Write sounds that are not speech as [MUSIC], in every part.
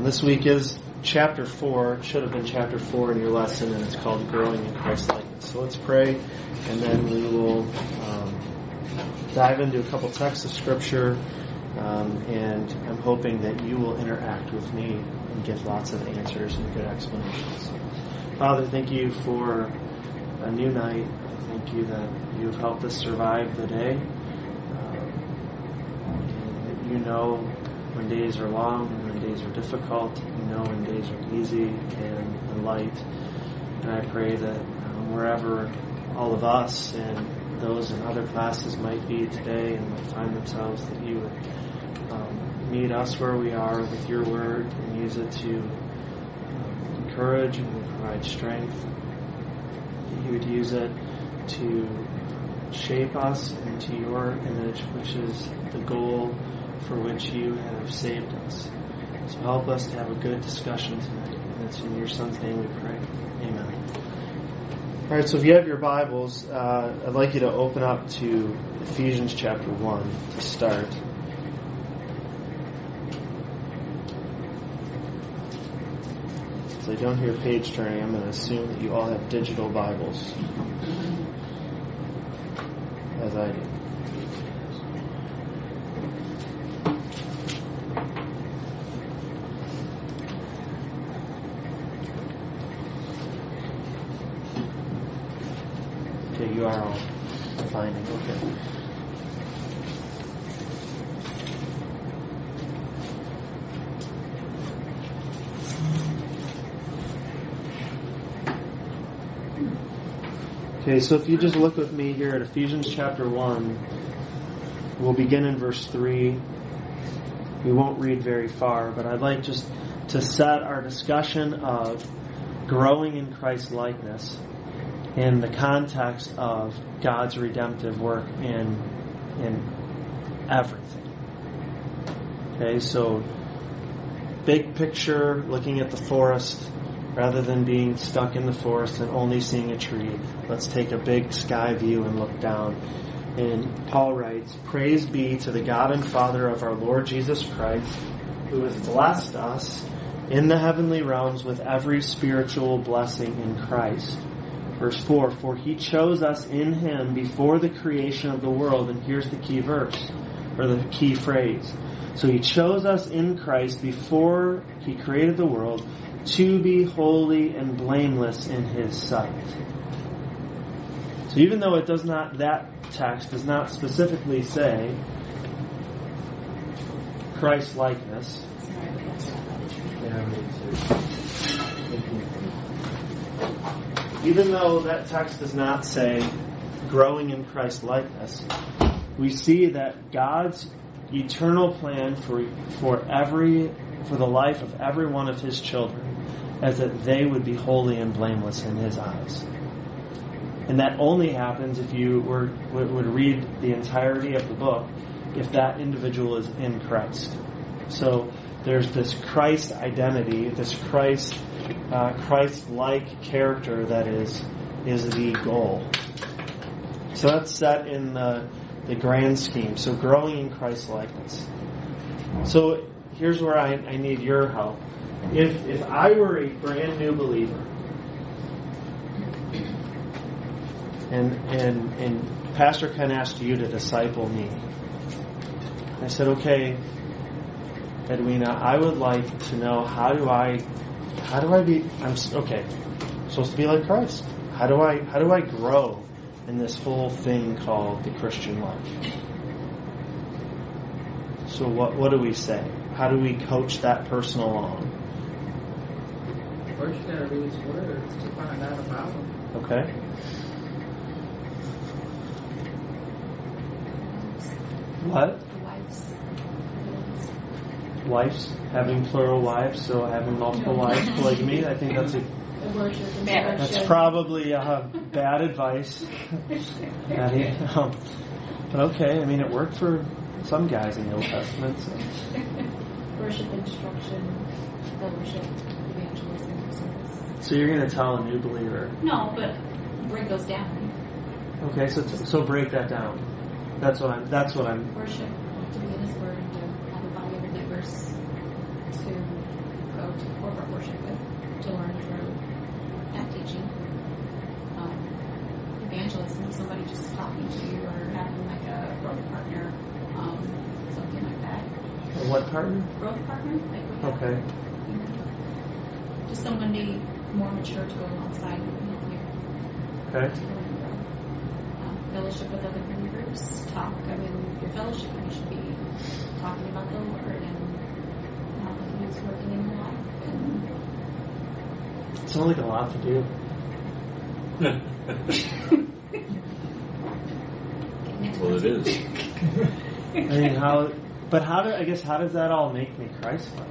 Um, this week is chapter 4. It should have been chapter 4 in your lesson, and it's called Growing in Christ Likeness. So let's pray, and then we will um, dive into a couple texts of Scripture, um, and I'm hoping that you will interact with me and get lots of answers and good explanations. Father, thank you for a new night. Thank you that you've helped us survive the day. Um, that you know when days are long and when days are difficult. You know when days are easy and, light. And I pray that um, wherever all of us and those in other classes might be today and might find themselves, that you would um, meet us where we are with your word and use it to um, encourage and provide strength. That you would use it to shape us into your image, which is the goal for which you have saved us. So help us to have a good discussion tonight. And it's in your Son's name we pray. Amen. All right, so if you have your Bibles, uh, I'd like you to open up to Ephesians chapter 1 to start. I don't hear page turning, I'm going to assume that you all have digital Bibles. As I do. Okay, you are all finding. Okay. Okay, so if you just look with me here at Ephesians chapter 1, we'll begin in verse 3. We won't read very far, but I'd like just to set our discussion of growing in Christ's likeness in the context of God's redemptive work in in everything. Okay, so big picture, looking at the forest rather than being stuck in the forest and only seeing a tree. Let's take a big sky view and look down. And Paul writes, Praise be to the God and Father of our Lord Jesus Christ, who has blessed us in the heavenly realms with every spiritual blessing in Christ. Verse 4 For he chose us in him before the creation of the world. And here's the key verse, or the key phrase. So he chose us in Christ before he created the world to be holy and blameless in his sight. So even though it does not, that text does not specifically say Christ likeness, even though that text does not say growing in Christ likeness, we see that God's eternal plan for for every for the life of every one of his children as that they would be holy and blameless in his eyes. And that only happens if you were would read the entirety of the book if that individual is in Christ. So there's this Christ identity, this Christ uh, Christ-like character that is is the goal. So that's set in the the grand scheme. So growing in Christ likeness. So here's where I, I need your help. If if I were a brand new believer and and and Pastor Ken asked you to disciple me, I said, okay, Edwina, I would like to know how do I how do I be I'm okay supposed to be like Christ. How do I how do I grow in this whole thing called the Christian life? So what what do we say? How do we coach that person along? First, you gotta read his words to find out about him. Okay. What? Wives, Wives. having plural wives, so having multiple wives, polygamy. I think that's a that's probably uh, bad advice. Maddie. Um, but okay, I mean, it worked for some guys in the Old Testament. So. Worship instruction, fellowship, evangelism, service. so you're going to tell a new believer. No, but break those down. Okay, so so break that down. That's what I'm. That's what I'm. Worship, to be in His Word, to have a body of believers, to worship with to learn through that teaching. Um, evangelism is somebody just talking to you or having like a growth partner, um, something like that. A what partner? Growth partner, like Okay. you know, just somebody more mature to go alongside you and help Okay. to learn and grow. Um, fellowship with other community groups, talk. I mean, your you're fellowship, you should be talking about the Lord and how He's working in your life and Sounds like a lot to do. [LAUGHS] getting well, it is. I mean, how? But how do I guess how does that all make me Christ-like?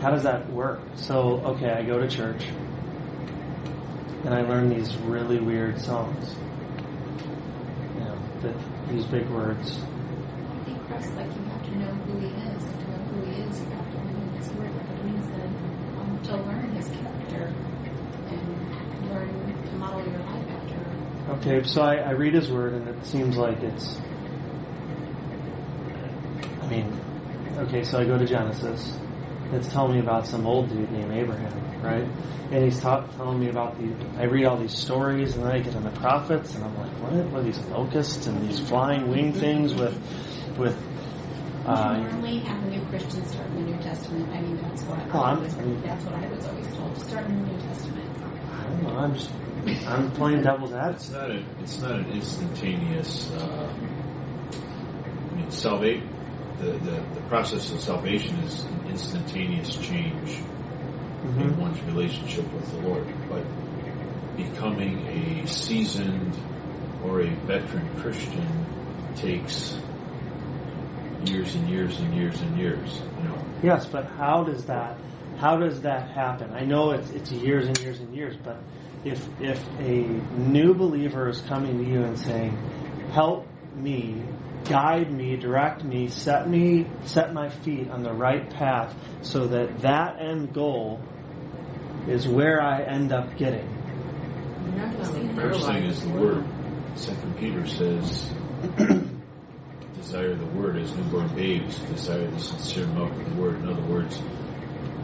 How does that work? So, okay, I go to church and I learn these really weird songs. You know, that use big words. I think Christ, like you have to know who He is, and to know who He is, you have to learn His Word. It means that um, to learn His character and learn to model your life after. Okay, so I, I read his word and it seems like it's. I mean, okay, so I go to Genesis. It's telling me about some old dude named Abraham, right? And he's ta- telling me about the. I read all these stories and then I get in the prophets and I'm like, what? What are these locusts and these flying wing things with, with. you Uh, normally have a new Christian start in the New Testament. I mean, that's what Oh, I I'm- was. I mean- that's what I was always told. Start in the New Testament. I don't know. I'm just. I'm playing devil's It's advocate. not a, it's not an instantaneous. Uh, I mean, salvate the, the the process of salvation is an instantaneous change in Mhm. one's relationship with the Lord, but becoming a seasoned or a veteran Christian takes years and years and years and years. You know, Yes, but how does that how does that happen? I know it's it's years and years and years, but if if a new believer is coming to you and saying, "Help me, guide me, direct me, set me set my feet on the right path so that that end goal is where I end up getting." First thing is the word. Second Peter says, [CLEARS THROAT] "Desire the word as newborn babes. Desire the sincere milk of the word." In other words,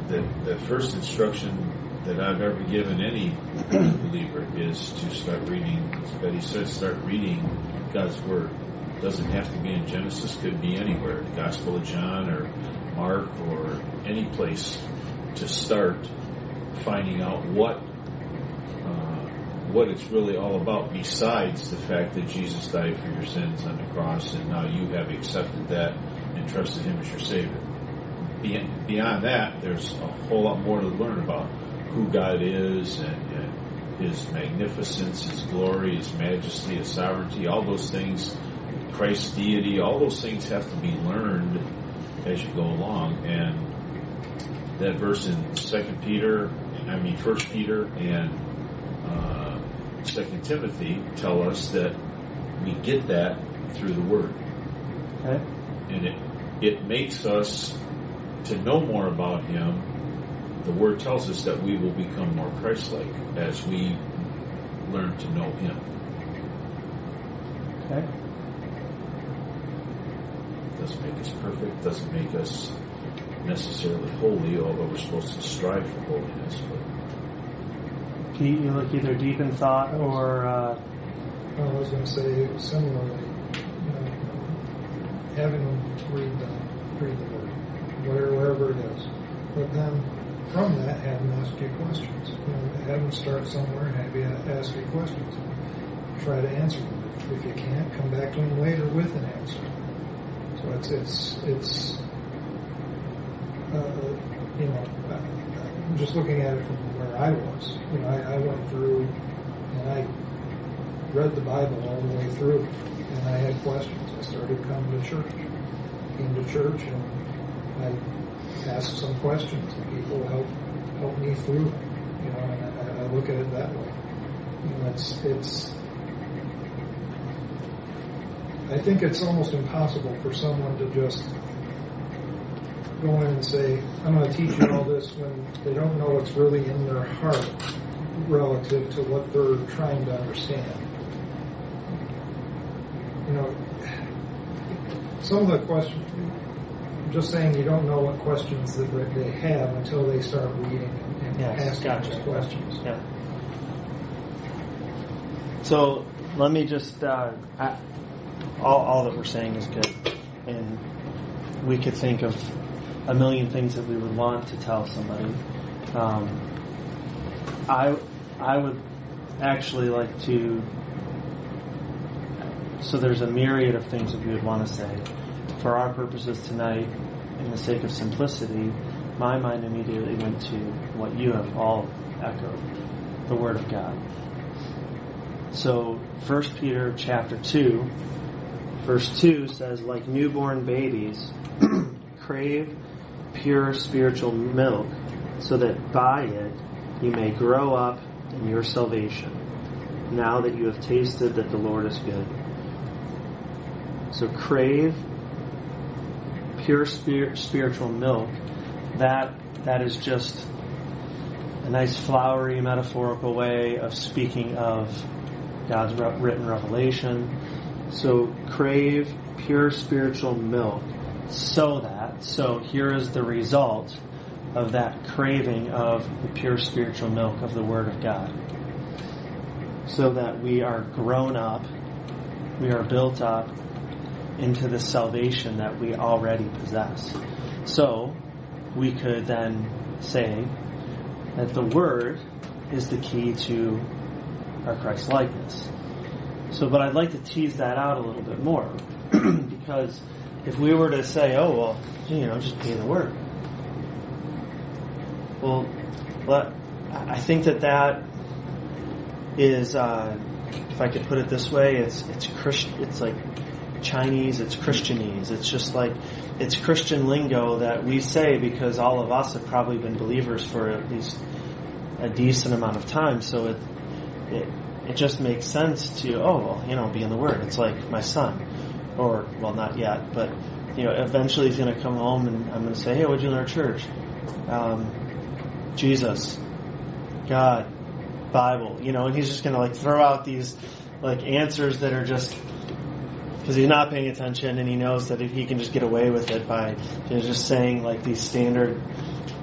the the first instruction that I've ever given any [CLEARS THROAT] believer is to start reading. As Betty said, start reading God's word. Doesn't have to be in Genesis. Could be anywhere. The Gospel of John or Mark or any place to start finding out what uh, what it's really all about besides the fact that Jesus died for your sins on the cross and now you have accepted that and trusted Him as your Savior. Beyond, that, there's a whole lot more to learn about who God is and, and His magnificence, His glory, His majesty, His sovereignty, all those things, Christ's deity, all those things have to be learned as you go along. And that verse in Second Peter, I mean First Peter and uh, Second Timothy tell us that we get that through the Word, Okay? and it it makes us to know more about Him. The Word tells us that we will become more Christ-like as we learn to know Him. Okay? Doesn't make us perfect. Doesn't make us necessarily holy, although we're supposed to strive for holiness. But Pete, you look either deep in thought or uh, I was going to say similarly, you know, having them read the, read the word, where, wherever it is. But then from that, have them ask you questions. You know, have them start somewhere and have you ask you questions. Try to answer them. If, if you can't, come back to them later with an answer. So it's, it's, it's, uh, you know, I'm just looking at it from where I was. You know, I, I went through and I read the Bible all the way through, and I had questions. I started coming to church. Came to church, and I asked some questions, and people helped help me through. You know, and I, I look at it that way. You know, it's it's. I think it's almost impossible for someone to just go in and say, "I'm going to teach you all this," when they don't know what's really in their heart relative to what they're trying to understand you know, some of the questions, I'm just saying you don't know what questions that they- have until they start reading and Yes, asking gotcha. those questions. Yeah. So let me just, uh, I, all, all that we're saying is good. And we could think of a million things that we would want to tell somebody. Um, I, I would actually like to, so there's a myriad of things that we would want to say. For our purposes tonight, in the sake of simplicity, my mind immediately went to what you have all echoed, the Word of God. So, 1 Peter chapter 2, verse 2 says, like newborn babies, [CLEARS THROAT] crave pure spiritual milk, so that by it you may grow up in your salvation, now that you have tasted that the Lord is good. So, crave pure spir- spiritual milk. That that is just a nice flowery metaphorical way of speaking of God's written revelation. So crave pure spiritual milk so that, so here is the result of that craving of the pure spiritual milk of the Word of God. So that we are grown up, we are built up into the salvation that we already possess. So we could then say that the Word is the key to our Christ likeness. So, but I'd like to tease that out a little bit more [CLEARS THROAT] because if we were to say, oh, well, you know, just pay the Word. Well, but I think that that is, uh, if I could put it this way, it's it's Christ, it's like Chinese, it's Christianese. It's just like it's Christian lingo that we say because all of us have probably been believers for at least a decent amount of time. So it it it just makes sense to oh well you know be in the Word. It's like my son, or well not yet, but you know eventually he's going to come home and I'm going to say hey what'd you learn at church? Um, Jesus, God, Bible, you know, and he's just going to like throw out these like answers that are just because he's not paying attention and he knows that he can just get away with it by you know, just saying like these standard,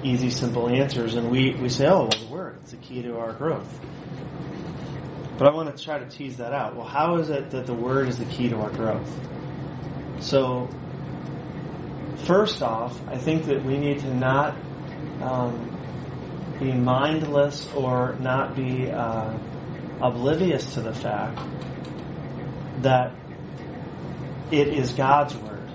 easy, simple answers, and we we say, oh, well, the word it's the key to our growth. But I want to try to tease that out. Well, how is it that the word is the key to our growth? So, first off, I think that we need to not um, be mindless or not be uh, oblivious to the fact that it is God's word.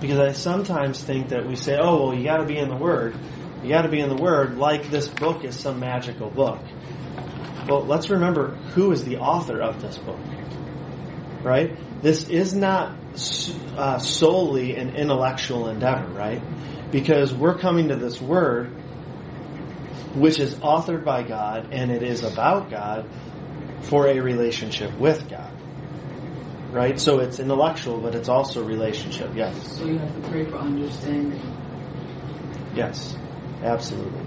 Because I sometimes think that we say, oh, well, you got to be in the Word. You got to be in the Word like this book is some magical book. Well, let's remember who is the author of this book. Right? This is not uh, solely an intellectual endeavor, right? Because we're coming to this Word, which is authored by God, and it is about God for a relationship with God right? So it's intellectual, but it's also relationship. Yes. So you have to pray for understanding. Yes, absolutely.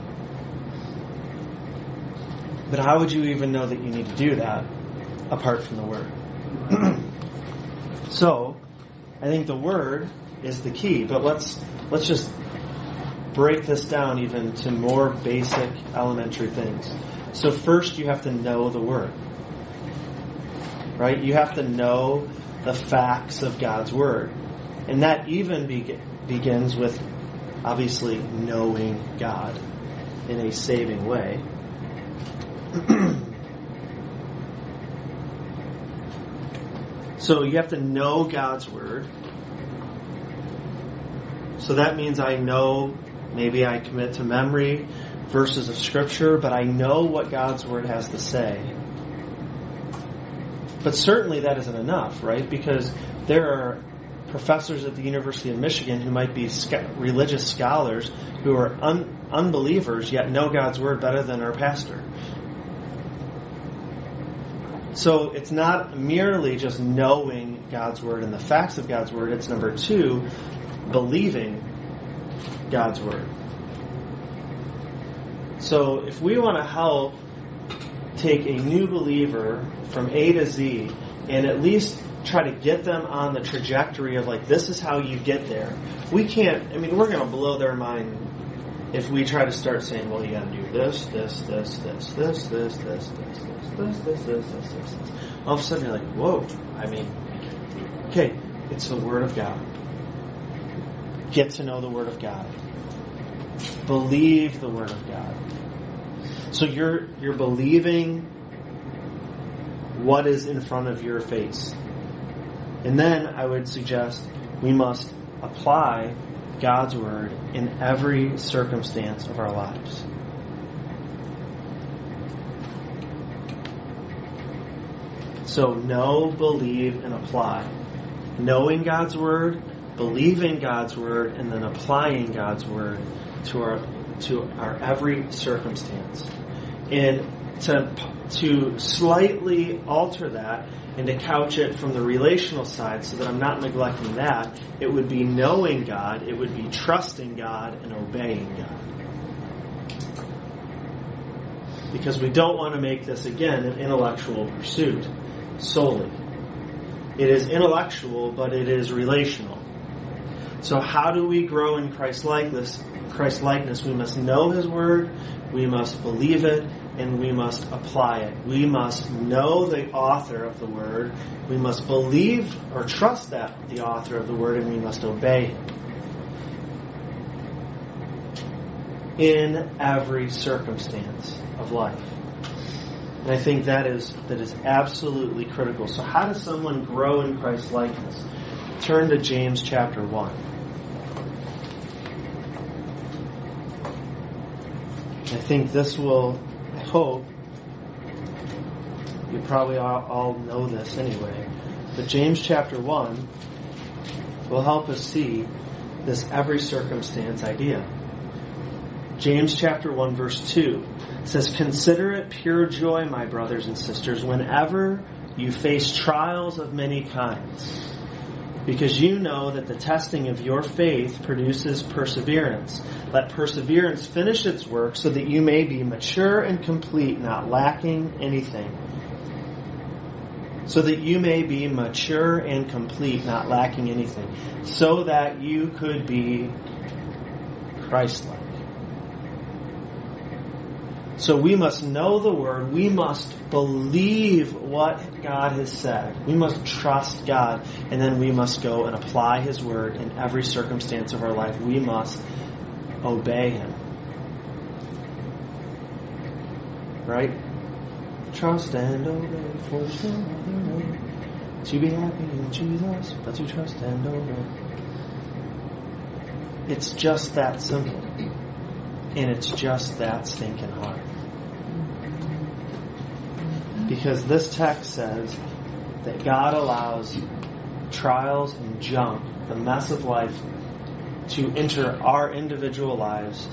But how would you even know that you need to do that apart from the Word? [CLEARS THROAT] so, I think the Word is the key. But let's let's just break this down even to more basic, elementary things. So first, you have to know the Word right? You have to know the facts of God's Word. And that even be- begins with obviously knowing God in a saving way. [CLEARS THROAT] so you have to know God's Word. So that means I know, maybe I commit to memory verses of Scripture, but I know what God's Word has to say. But certainly that isn't enough, right? Because there are professors at the University of Michigan who might be religious scholars who are un- unbelievers yet know God's word better than our pastor. So it's not merely just knowing God's word and the facts of God's word, it's number two, believing God's word. So if we want to help take a new believer from A to Z and at least try to get them on the trajectory of like this is how you get there. We can't. I mean, we're going to blow their mind if we try to start saying, "Well, you got to do this, this, this, this, this, this, this, this, this, this, this, this, this, this." All of a sudden, you're like, "Whoa!" I mean, okay, it's the Word of God. Get to know the Word of God. Believe the Word of God. So you're you're believing what is in front of your face. And then I would suggest we must apply God's Word in every circumstance of our lives. So know, believe, and apply. Knowing God's Word, believing God's Word, and then applying God's Word to our to our every circumstance. And to to slightly alter that and to couch it from the relational side so that I'm not neglecting that, it would be knowing God, it would be trusting God and obeying God. Because we don't want to make this again an intellectual pursuit solely. It is intellectual, but it is relational. So how do we grow in Christ likeness? Christ likeness, we must know His Word, we must believe it, and we must apply it. We must know the author of the word. We must believe or trust that the author of the word, and we must obey him. In every circumstance of life. And I think that is that is absolutely critical. So how does someone grow in Christ's likeness? Turn to James chapter 1. I think this will hope you probably all, all know this anyway, but James chapter 1 will help us see this every circumstance idea. James chapter 1 verse 2 says, Consider it pure joy, my brothers and sisters, whenever you face trials of many kinds because you know that the testing of your faith produces perseverance. Let perseverance finish its work so that you may be mature and complete, not lacking anything. So that you may be mature and complete, not lacking anything. So that you could be Christ-like. So we must know the Word. We must believe what God has said. We must trust God. And then we must go and apply His Word in every circumstance of our life. We must obey Him. Right? Trust and obey for way to be happy in Jesus, but to trust and obey. It's just that simple. And it's just that stinking hard. Because this text says that God allows trials and junk, the mess of life, to enter our individual lives,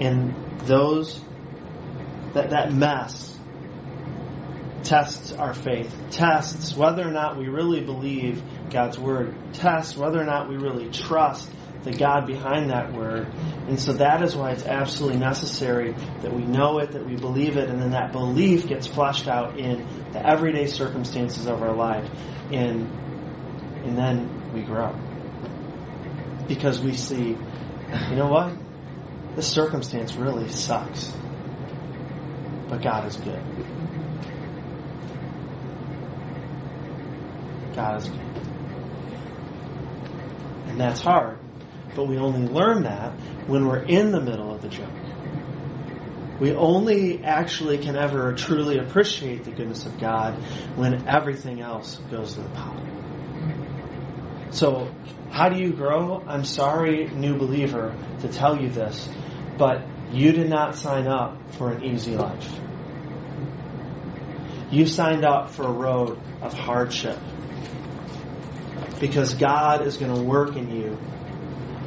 and those that that mess tests our faith, tests whether or not we really believe God's word, tests whether or not we really trust the God behind that word. And so that is why it's absolutely necessary that we know it, that we believe it, and then that belief gets fleshed out in the everyday circumstances of our life. And, and then we grow. Because we see, you know what? This circumstance really sucks. But God is good. God is good. And that's hard but we only learn that when we're in the middle of the junk. We only actually can ever truly appreciate the goodness of God when everything else goes to the pot. So, how do you grow? I'm sorry, new believer, to tell you this, but you did not sign up for an easy life. You signed up for a road of hardship. Because God is going to work in you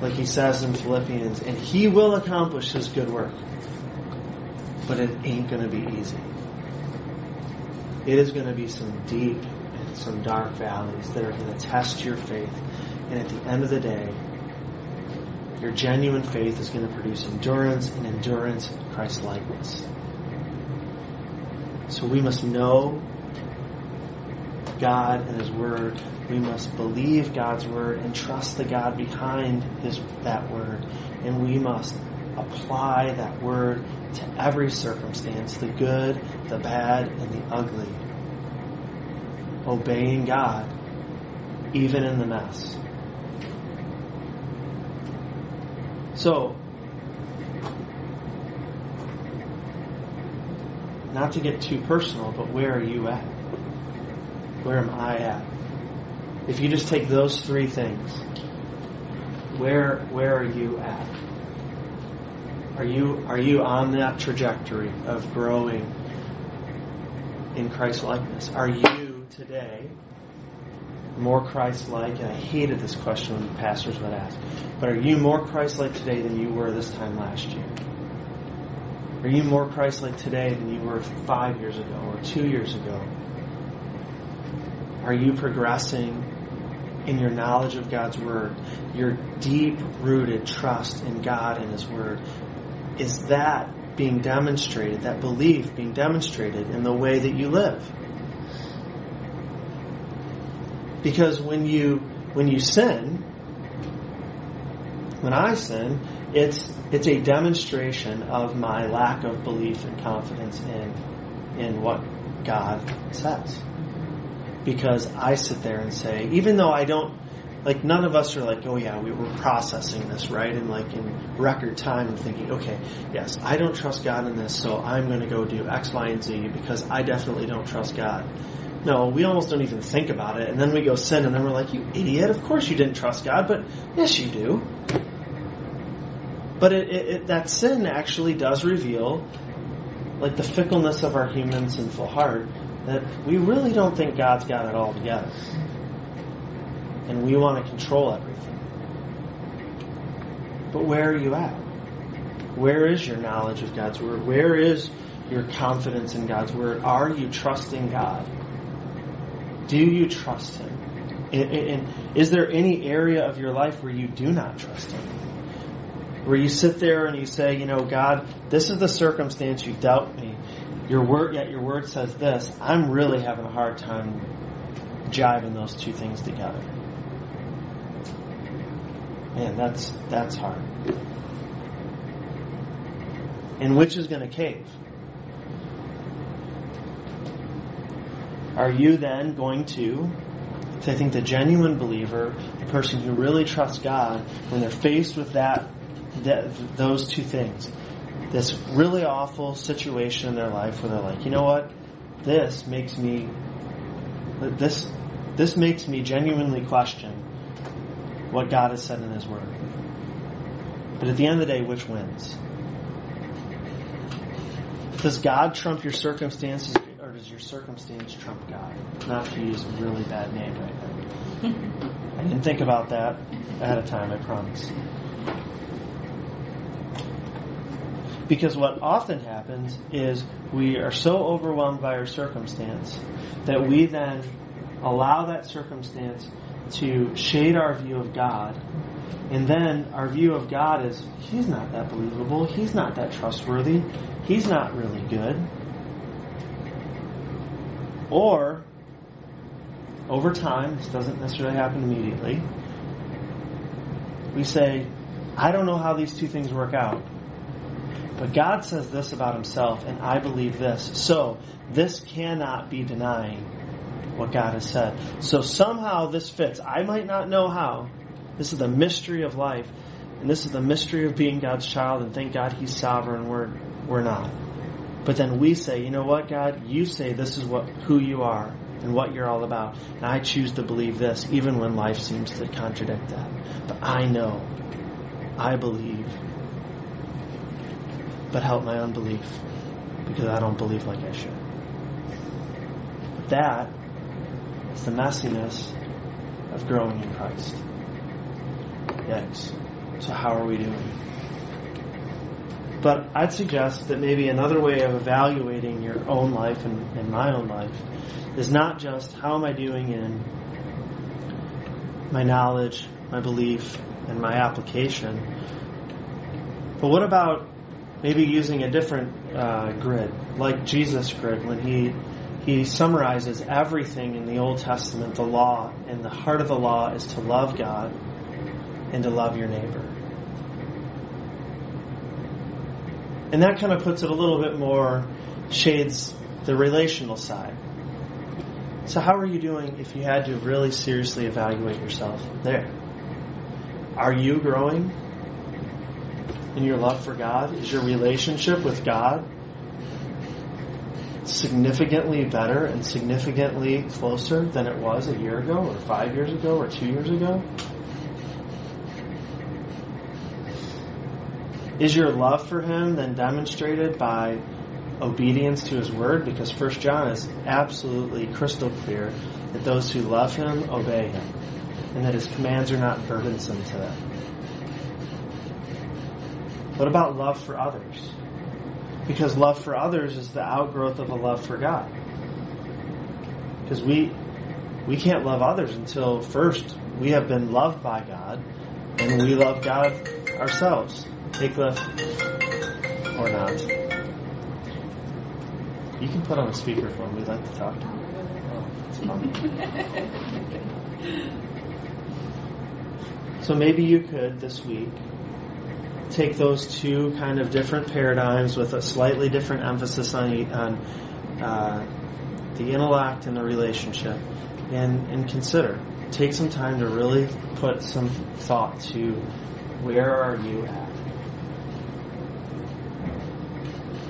like he says in Philippians, and he will accomplish his good work. But it ain't going to be easy. It is going to be some deep and some dark valleys that are going to test your faith. And at the end of the day, your genuine faith is going to produce endurance, and endurance, Christ likeness. So we must know God and His Word. We must believe God's Word and trust the God behind His that Word. And we must apply that Word to every circumstance, the good, the bad, and the ugly. Obeying God, even in the mess. So, not to get too personal, but where are you at? Where am I at? If you just take those three things, where where are you at? Are you are you on that trajectory of growing in Christ likeness? Are you today more Christ like? And I hated this question when the pastors would ask, but are you more Christ like today than you were this time last year? Are you more Christ like today than you were five years ago or two years ago? Are you progressing in your knowledge of God's Word? Your deep rooted trust in God and His Word? Is that being demonstrated, that belief being demonstrated in the way that you live? Because when you when you sin, when I sin, it's it's a demonstration of my lack of belief and confidence in in what God says. Because I sit there and say, even though I don't like none of us are like, oh yeah, we were processing this, right? And like in record time and thinking, okay, yes, I don't trust God in this, so I'm gonna go do X, Y, and Z because I definitely don't trust God. No, we almost don't even think about it, and then we go sin, and then we're like, you idiot, of course you didn't trust God, but yes you do. But it, it, it, that sin actually does reveal, like the fickleness of our human sinful heart, that we really don't think God's got it all together. And we want to control everything. But where are you at? Where is your knowledge of God's Word? Where is your confidence in God's Word? Are you trusting God? Do you trust Him? And, is there any area of your life where you do not trust Him? where you sit there and you say, you know, God, this is the circumstance you've dealt me. Your word, yet your word says this. I'm really having a hard time jiving those two things together. Man, that's that's hard. And which is going to cave? Are you then going to I think the genuine believer, the person who really trusts God, when they're faced with that that, those two things. This really awful situation in their life where they're like, you know what? This makes me, this, this makes me genuinely question what God has said in His Word. But at the end of the day, which wins? Does God trump your circumstances, or does your circumstance trump God? Not to use a really bad name right now. I didn't think about that ahead of time, I promise. Because what often happens is we are so overwhelmed by our circumstance that we then allow that circumstance to shade our view of God. And then our view of God is, He's not that believable. He's not that trustworthy. He's not really good. Or, over time, this doesn't necessarily happen immediately, we say, I don't know how these two things work out. But God says this about himself, and I believe this. So, this cannot be denying what God has said. So, somehow this fits. I might not know how. This is the mystery of life, and this is the mystery of being God's child, and thank God He's sovereign. We're, we're not. But then we say, you know what, God? You say this is what, who you are and what you're all about. And I choose to believe this, even when life seems to contradict that. But I know. I believe but help my unbelief because I don't believe like I should. That is the messiness of growing in Christ. Yikes. So how are we doing? But I'd suggest that maybe another way of evaluating your own life and, and my own life is not just how am I doing in my knowledge, my belief, and my application, but what about maybe using a different uh, grid, like Jesus' grid when he he summarizes everything in the Old Testament, the law, and the heart of the law is to love God and to love your neighbor. And that kind of puts it a little bit more, shades the relational side. So, how are you doing if you had to really seriously evaluate yourself there? Are you growing in your love for God? Is your relationship with God significantly better and significantly closer than it was a year ago, or five years ago, or two years ago? Is your love for Him then demonstrated by obedience to His Word? Because First John is absolutely crystal clear that those who love Him obey Him, and that His commands are not burdensome to them. What about love for others? Because love for others is the outgrowth of a love for God. Because we we can't love others until first we have been loved by God and we love God ourselves. Take left or not. You can put on a speakerphone. We'd like to talk to you. Oh, so maybe you could this week take those two kind of different paradigms with a slightly different emphasis on on uh, the intellect and the relationship, and and consider. Take some time to really put some thought to where are you at.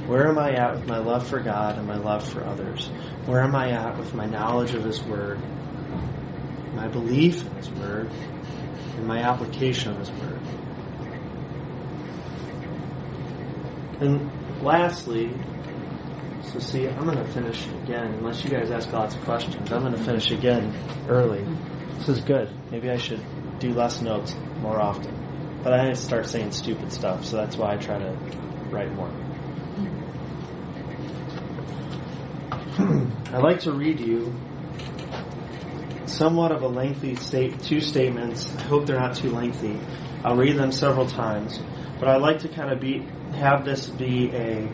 Where am I at with my love for God and my love for others? Where am I at with my knowledge of His Word, my belief in His Word, and my application of His Word? And lastly, so see, I'm going to finish again, unless you guys ask lots of questions, I'm going to finish again early. This is good. Maybe I should do less notes more often. But I start saying stupid stuff, so that's why I try to write more. [CLEARS THROAT] I'd like to read you somewhat of a lengthy state, two statements. I hope they're not too lengthy. I'll read them several times, but I'd like to kind of be have this be a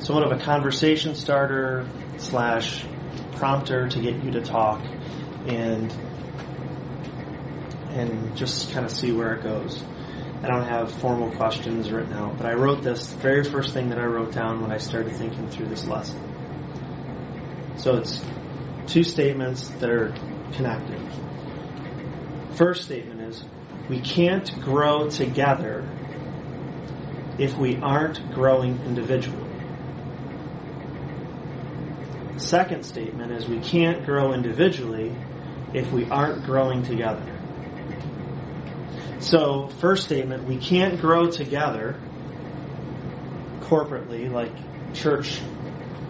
sort of a conversation starter slash prompter to get you to talk and and just kind of see where it goes. I don't have formal questions written out, but I wrote this very first thing that I wrote down when I started thinking through this lesson. So it's two statements that are connected. First statement is we can't grow together if we aren't growing individually. Second statement is we can't grow individually if we aren't growing together. So, first statement, we can't grow together corporately, like church,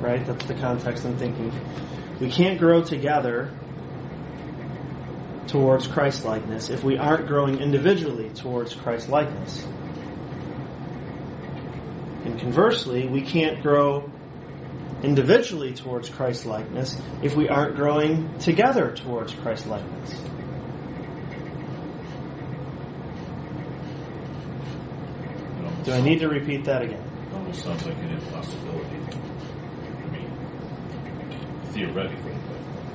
right? That's the context I'm thinking. We can't grow together towards Christ likeness if we aren't growing individually towards Christ likeness. And conversely, we can't grow individually towards Christ likeness if we aren't growing together towards Christ likeness. Do I need to repeat that again? Almost sounds like an impossibility. I mean, theoretically,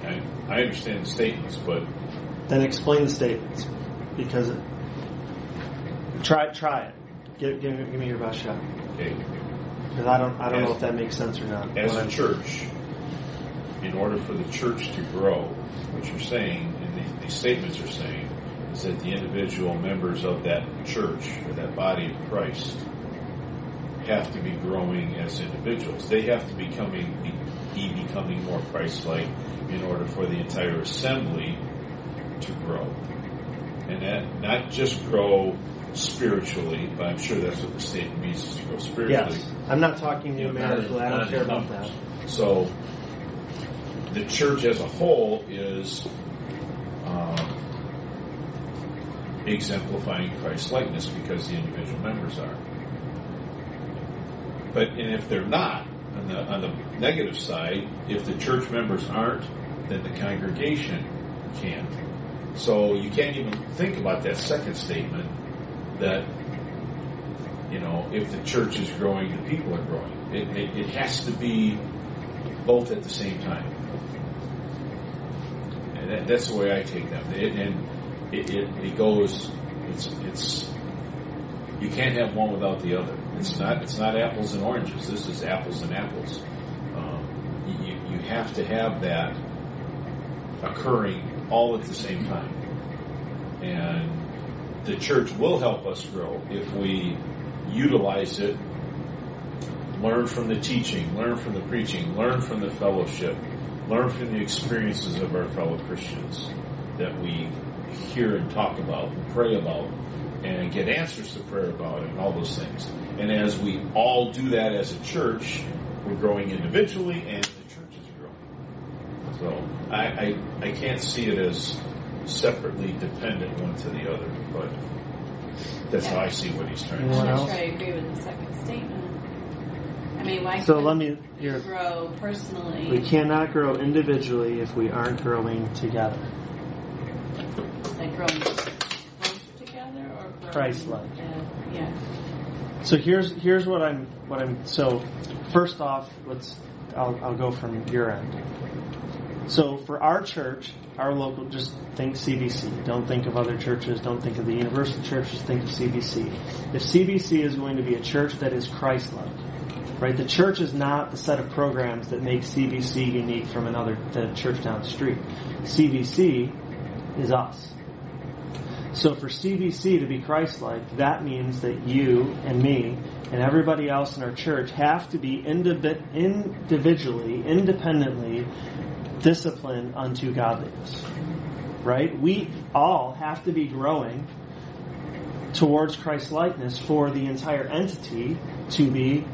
I, I understand the statements, but Then explain the statements because it, try try it. Give, give, give me your best shot okay, because I don't I don't know if that makes sense or not. as a church, in order for the church to grow, what you're saying, and the, these statements are saying, is that the individual members of that church or that body of Christ have to be growing as individuals. They have to becoming be becoming more Christ-like in order for the entire assembly to grow, and that not just grow spiritually, but I'm sure that's what the statement means is to grow spiritually. Yes, I'm not talking numerically. I don't care about that. So the church as a whole is um, exemplifying Christ likeness because the individual members are. But and if they're not, on the on the negative side, if the church members aren't, then the congregation can't. So you can't even think about that second statement that you know if the church is growing, the people are growing. It, it, it has to be both at the same time. And that, that's the way I take them. It, and it, it, goes, it's, it's, you can't have one without the other. It's not, it's not apples and oranges. This is apples and apples. Um, you, you have to have that occurring all at the same time. And the church will help us grow if we utilize it, learn from the teaching, learn from the preaching, learn from the fellowship, learn from the experiences of our fellow Christians that we hear and talk about and pray about and get answers to prayer about and all those things. And as we all do that as a church, we're growing individually and the church is growing. So I, I, I can't see it as separately dependent one to the other, but that's how I see what he's trying to Anyone say. I'm not else? sure I agree with the second statement. I mean, why So couldn't let me- you here. grow personally? We cannot grow individually if we aren't growing together. like growing closer together or growing, Christ-like. Uh, yeah. So here's here's what I'm what I'm so first off let's I'll I'll go from your end. So for our church, our local just think CBC. Don't think of other churches, don't think of the universal churches. think of CBC. If CBC is going to be a church that is Christ like, right? The church is not the set of programs that make CBC unique from another the church down the street. CBC is us. So for CBC to be Christ-like, that means that you and me and everybody else in our church have to be indivi- individually, independently disciplined unto godliness. Right? We all have to be growing towards Christ-likeness for the entire entity to be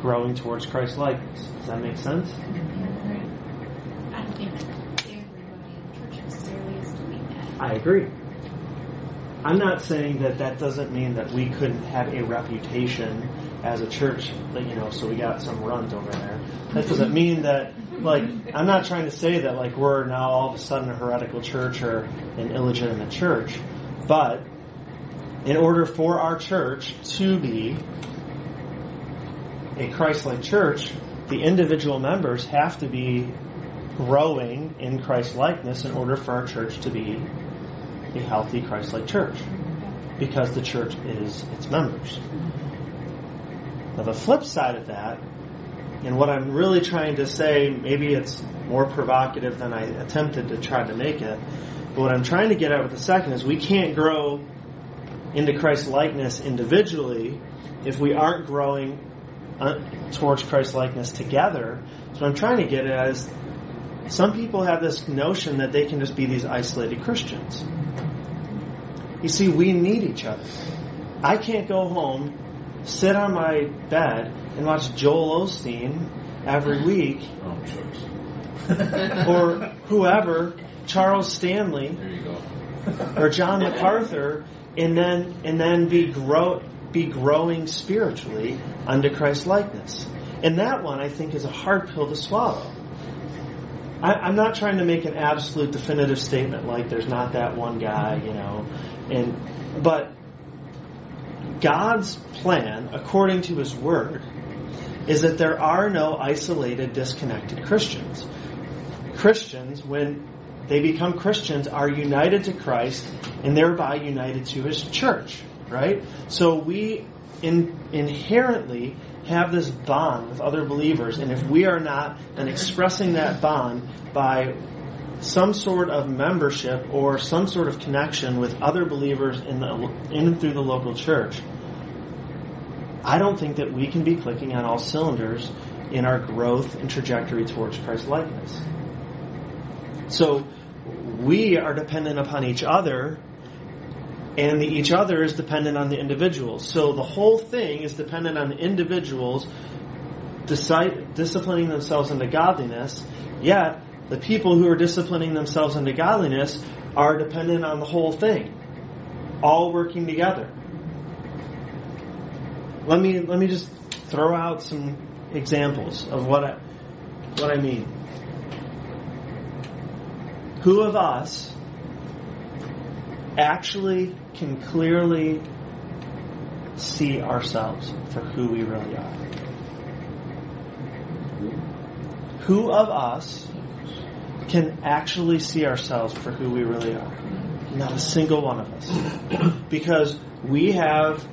growing towards Christ-likeness. Does that make sense? I agree. I'm not saying that that doesn't mean that we couldn't have a reputation as a church, like, you know, so we got some runs over there. That doesn't mean that, like, I'm not trying to say that, like, we're now all of a sudden a heretical church or an illegitimate church. But in order for our church to be a Christ-like church, the individual members have to be growing in Christ-likeness in order for our church to be a healthy Christ-like church because the church is its members. Now the flip side of that, and what I'm really trying to say, maybe it's more provocative than I attempted to try to make it, but what I'm trying to get at with the second is we can't grow into Christ likeness individually if we aren't growing uh, towards Christ likeness together. So I'm trying to get at is some people have this notion that they can just be these isolated Christians. You see, we need each other. I can't go home, sit on my bed, and watch Joel Osteen every [LAUGHS] week, Oh, [LAUGHS] [LAUGHS] or whoever, Charles Stanley, There you go. or John MacArthur, and then and then be grow be growing spiritually unto Christ likeness. And that one, I think, is a hard pill to swallow. I, I'm not trying to make an absolute definitive statement like there's not that one guy, you know, and but God's plan, according to His Word, is that there are no isolated, disconnected Christians. Christians, when they become Christians, are united to Christ and thereby united to His church, right? So we in, inherently have this bond with other believers, and if we are not then expressing that bond by some sort of membership or some sort of connection with other believers in the in and through the local church, I don't think that we can be clicking on all cylinders in our growth and trajectory towards Christ likeness. So we are dependent upon each other and the each other is dependent on the individuals. So the whole thing is dependent on the individuals disciplining themselves into godliness, yet the people who are disciplining themselves into godliness are dependent on the whole thing, all working together. Let me let me just throw out some examples of what I, what I mean. Who of us actually can clearly see ourselves for who we really are? Who of us can actually see ourselves for who we really are? Not a single one of us. [CLEARS THROAT] Because we have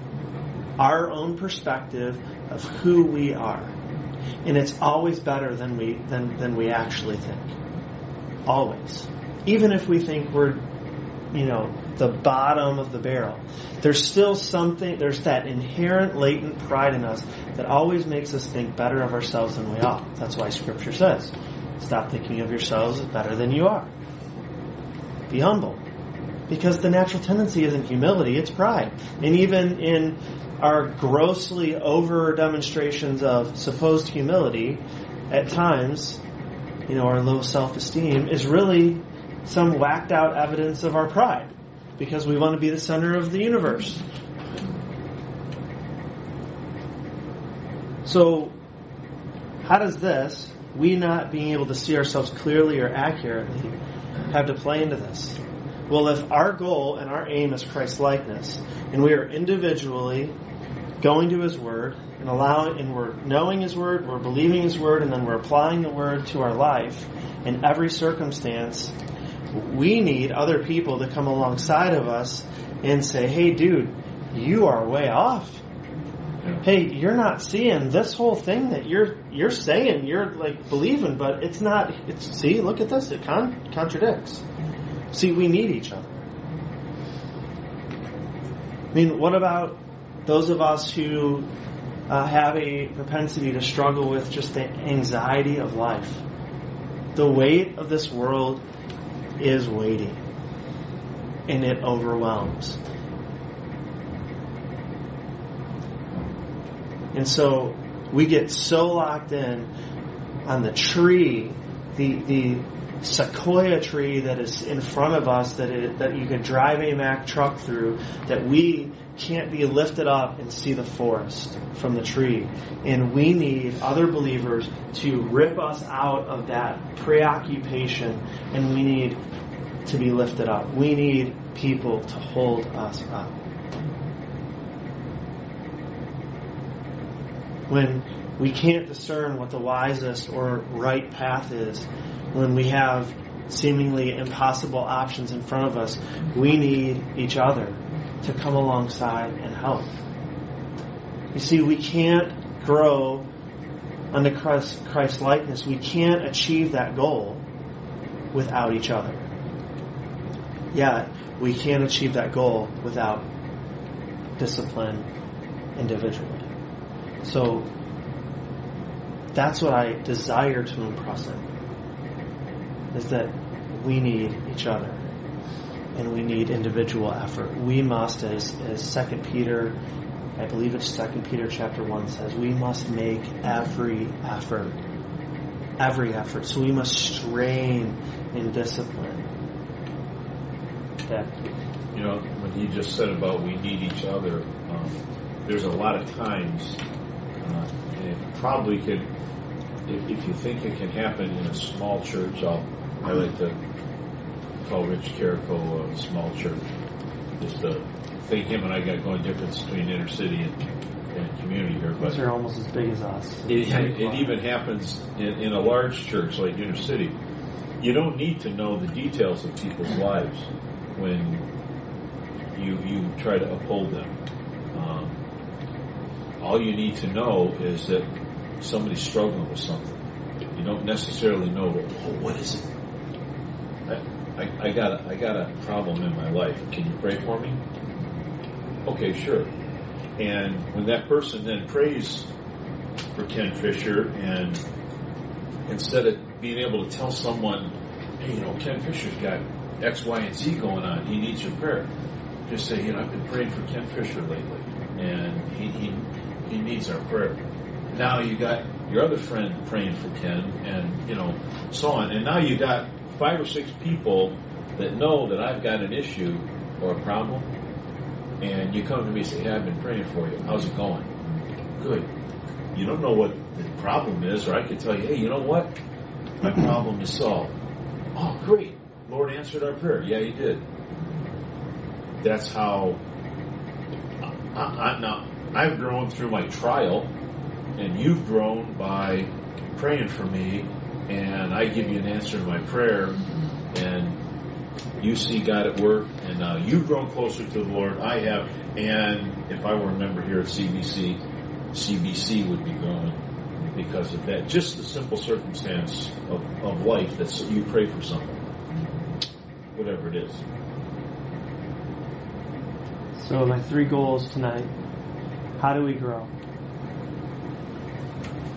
our own perspective of who we are. And it's always better than we than, than we actually think. Always. Even if we think we're you know, the bottom of the barrel. There's still something, there's that inherent latent pride in us that always makes us think better of ourselves than we are. That's why scripture says, stop thinking of yourselves as better than you are. Be humble. Because the natural tendency isn't humility, it's pride. And even in our grossly over demonstrations of supposed humility, at times, you know, our low self-esteem is really some whacked out evidence of our pride because we want to be the center of the universe. So, how does this, we not being able to see ourselves clearly or accurately, have to play into this? Well, if our goal and our aim is Christ likeness, and we are individually going to His Word and allowing, and we're knowing His Word, we're believing His Word, and then we're applying the Word to our life in every circumstance, we need other people to come alongside of us and say, hey, dude, you are way off. Hey, you're not seeing this whole thing that you're you're saying you're like believing, but it's not. It's see, look at this. It con- contradicts. See, we need each other. I mean, what about those of us who uh, have a propensity to struggle with just the anxiety of life? The weight of this world is weighty and it overwhelms. And so we get so locked in on the tree, the, the sequoia tree that is in front of us that it, that you can drive a Mack truck through, that we can't be lifted up and see the forest from the tree. And we need other believers to rip us out of that preoccupation and we need to be lifted up. We need people to hold us up. When we can't discern what the wisest or right path is, when we have seemingly impossible options in front of us, we need each other to come alongside and help. You see, we can't grow under Christ, Christ likeness. We can't achieve that goal without each other. Yet, we can't achieve that goal without discipline individually. So, that's what I desire to impress him. Is that we need each other and we need individual effort. We must, as, as Second Peter, I believe it's Second Peter chapter one says, we must make every effort, every effort. So we must strain in discipline. That you know, when he just said about we need each other, um, there's a lot of times, uh, and it probably could, if, if you think it can happen in a small church, I'll, I like to call Rich Carrico a small church. Just to think him and I got going difference between inner city and, and community here. But These are almost as big as us. it, it even happens in, in a large church like inner city. You don't need to know the details of people's lives when you you try to uphold them. All you need to know is that somebody's struggling with something. You don't necessarily know, oh, what is it? I, I, I got a, I got a problem in my life. Can you pray for me? Okay, sure. And when that person then prays for Ken Fisher, and instead of being able to tell someone, hey, you know, Ken Fisher's got X, Y, and Z going on, he needs your prayer. Just say, you know, I've been praying for Ken Fisher lately, and he he, he needs our prayer. Now you got your other friend praying for Ken, and you know, so on. And now you got five or six people that know that I've got an issue or a problem, and you come to me and say, "Hey, I've been praying for you. How's it going?" Good. You don't know what the problem is, or I could tell you, "Hey, you know what? My problem is solved." Oh, great! Lord answered our prayer. Yeah, He did. That's how. I, I, now I've grown through my trial, and you've grown by praying for me and I give you an answer to my prayer, and you see God at work, and uh, you've grown closer to the Lord. I have, and if I were a member here at CBC, CBC would be growing because of that. Just the simple circumstance of, of life that you pray for something, whatever it is. So my three goals tonight. How do we grow?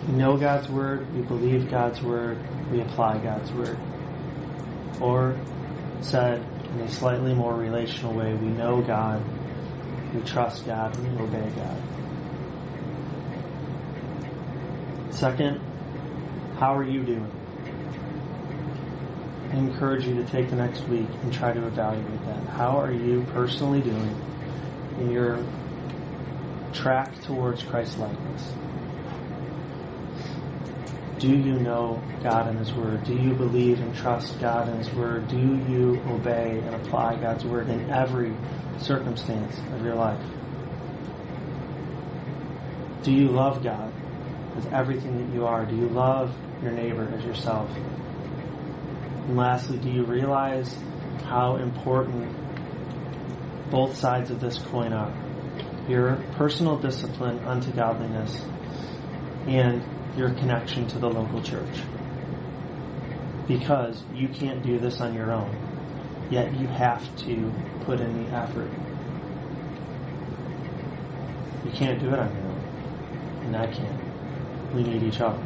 We know God's word, we believe God's word, we apply God's word. Or said in a slightly more relational way, we know God, we trust God, we obey God. Second, how are you doing? I encourage you to take the next week and try to evaluate that. How are you personally doing in your track towards Christ likeness? Do you know God and His Word? Do you believe and trust God and His Word? Do you obey and apply God's Word in every circumstance of your life? Do you love God with everything that you are? Do you love your neighbor as yourself? And lastly, do you realize how important both sides of this coin are? Your personal discipline unto godliness and your connection to the local church. Because you can't do this on your own, yet you have to put in the effort. You can't do it on your own, and I can't. We need each other.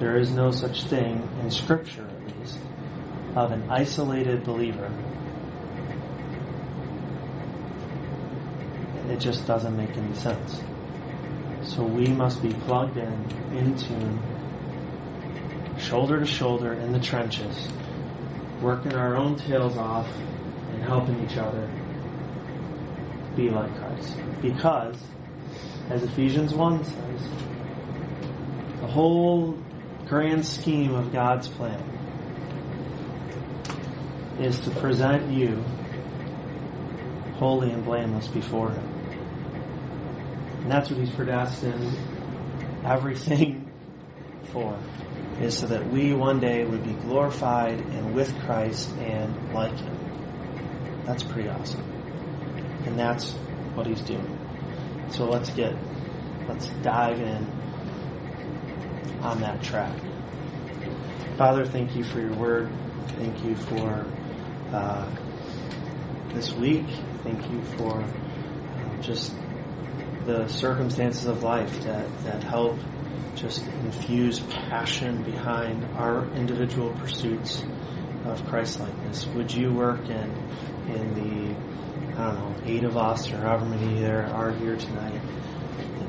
There is no such thing, in Scripture at least, of an isolated believer. Just doesn't make any sense. So we must be plugged in, in tune, shoulder to shoulder in the trenches, working our own tails off and helping each other be like Christ. Because, as Ephesians 1 says, the whole grand scheme of God's plan is to present you holy and blameless before Him. And that's what He's predestined everything for, is so that we one day would be glorified and with Christ and like Him. That's pretty awesome. And that's what He's doing. So let's get, let's dive in on that track. Father, thank you for your word. Thank you for uh, this week. Thank you for uh, just the circumstances of life that, that help just infuse passion behind our individual pursuits of Christlikeness. Would you work in in the I don't know eight of us or however many there are here tonight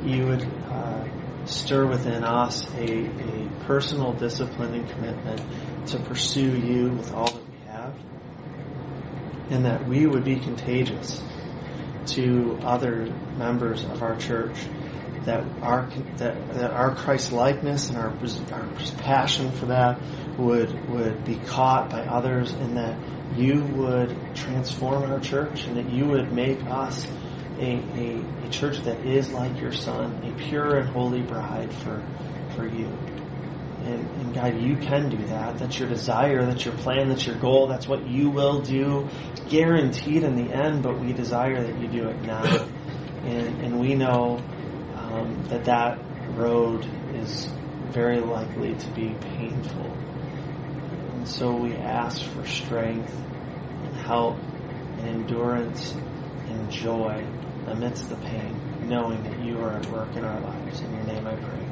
you would uh, stir within us a, a personal discipline and commitment to pursue you with all that we have, and that we would be contagious to other members of our church. That our that, that our Christ likeness and our our passion for that would would be caught by others, and that you would transform our church, and that you would make us a, a, a church that is like your Son, a pure and holy bride for for you. And, and, God, you can do that. That's your desire. That's your plan. That's your goal. That's what you will do, guaranteed in the end. But we desire that you do it now, and and we know um, that that road is very likely to be painful. And so we ask for strength and help and endurance and joy amidst the pain, knowing that you are at work in our lives. In your name, I pray.